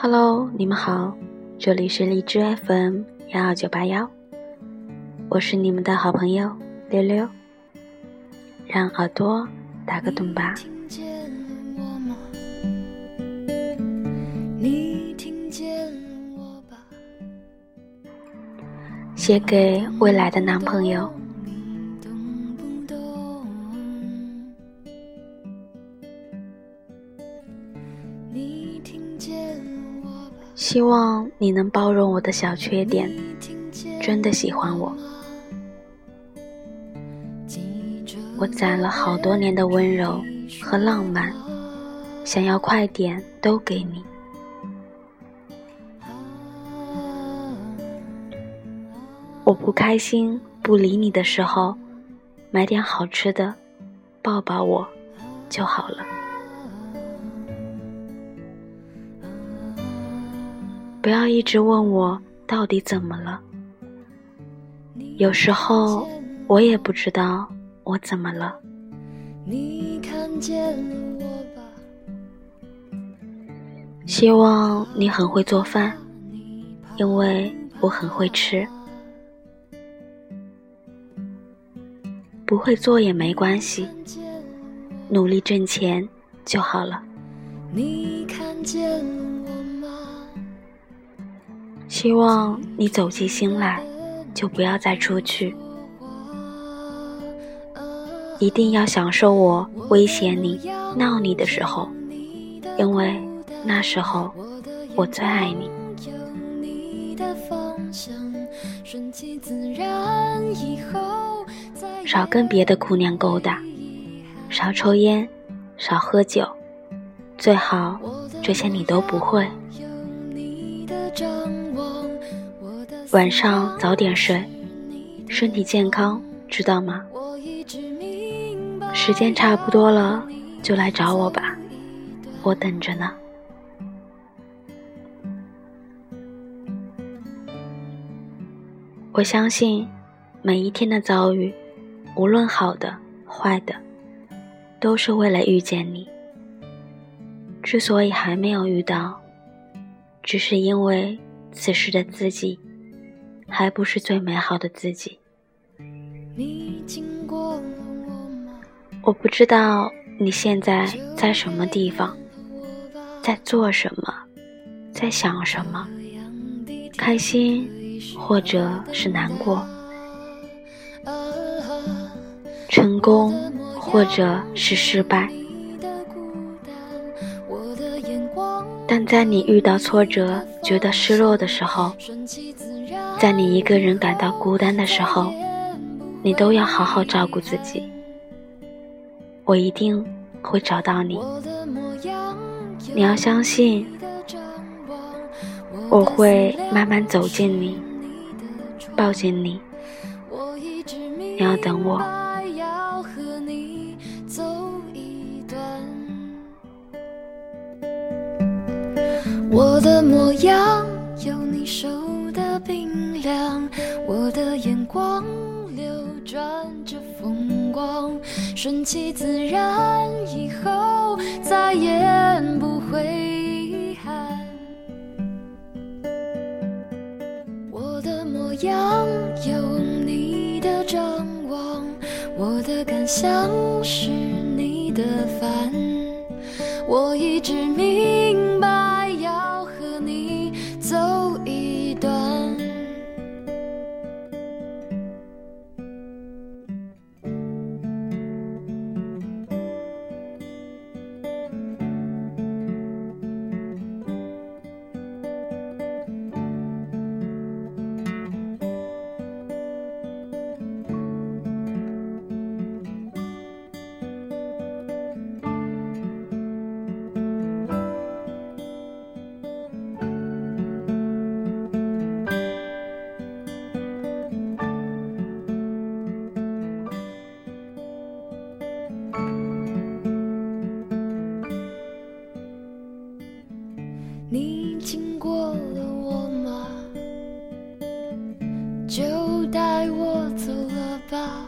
Hello，你们好，这里是荔枝 FM 幺二九八幺，我是你们的好朋友溜溜，让耳朵打个盹吧。写给未来的男朋友。希望你能包容我的小缺点，真的喜欢我。我攒了好多年的温柔和浪漫，想要快点都给你。我不开心不理你的时候，买点好吃的，抱抱我就好了。不要一直问我到底怎么了，有时候我也不知道我怎么了。希望你很会做饭，因为我很会吃。不会做也没关系，努力挣钱就好了。你看见。希望你走起心来，就不要再出去。一定要享受我威胁你、闹你的时候，因为那时候我最爱你。少跟别的姑娘勾搭，少抽烟，少喝酒，最好这些你都不会。晚上早点睡，身体健康，知道吗？时间差不多了，就来找我吧，我等着呢。我相信，每一天的遭遇，无论好的坏的，都是为了遇见你。之所以还没有遇到，只是因为此时的自己。还不是最美好的自己。我不知道你现在在什么地方，在做什么，在想什么，开心或者是难过，成功或者是失败。但在你遇到挫折、觉得失落的时候，在你一个人感到孤单的时候，你都要好好照顾自己。我一定会找到你。你要相信，我会慢慢走近你，抱紧你。你要等我。我的模样有你手的冰凉。我的眼光流转着风光，顺其自然，以后再也不会遗憾。我的模样有你的张望，我的感想是你的烦，我一直明就带我走了吧，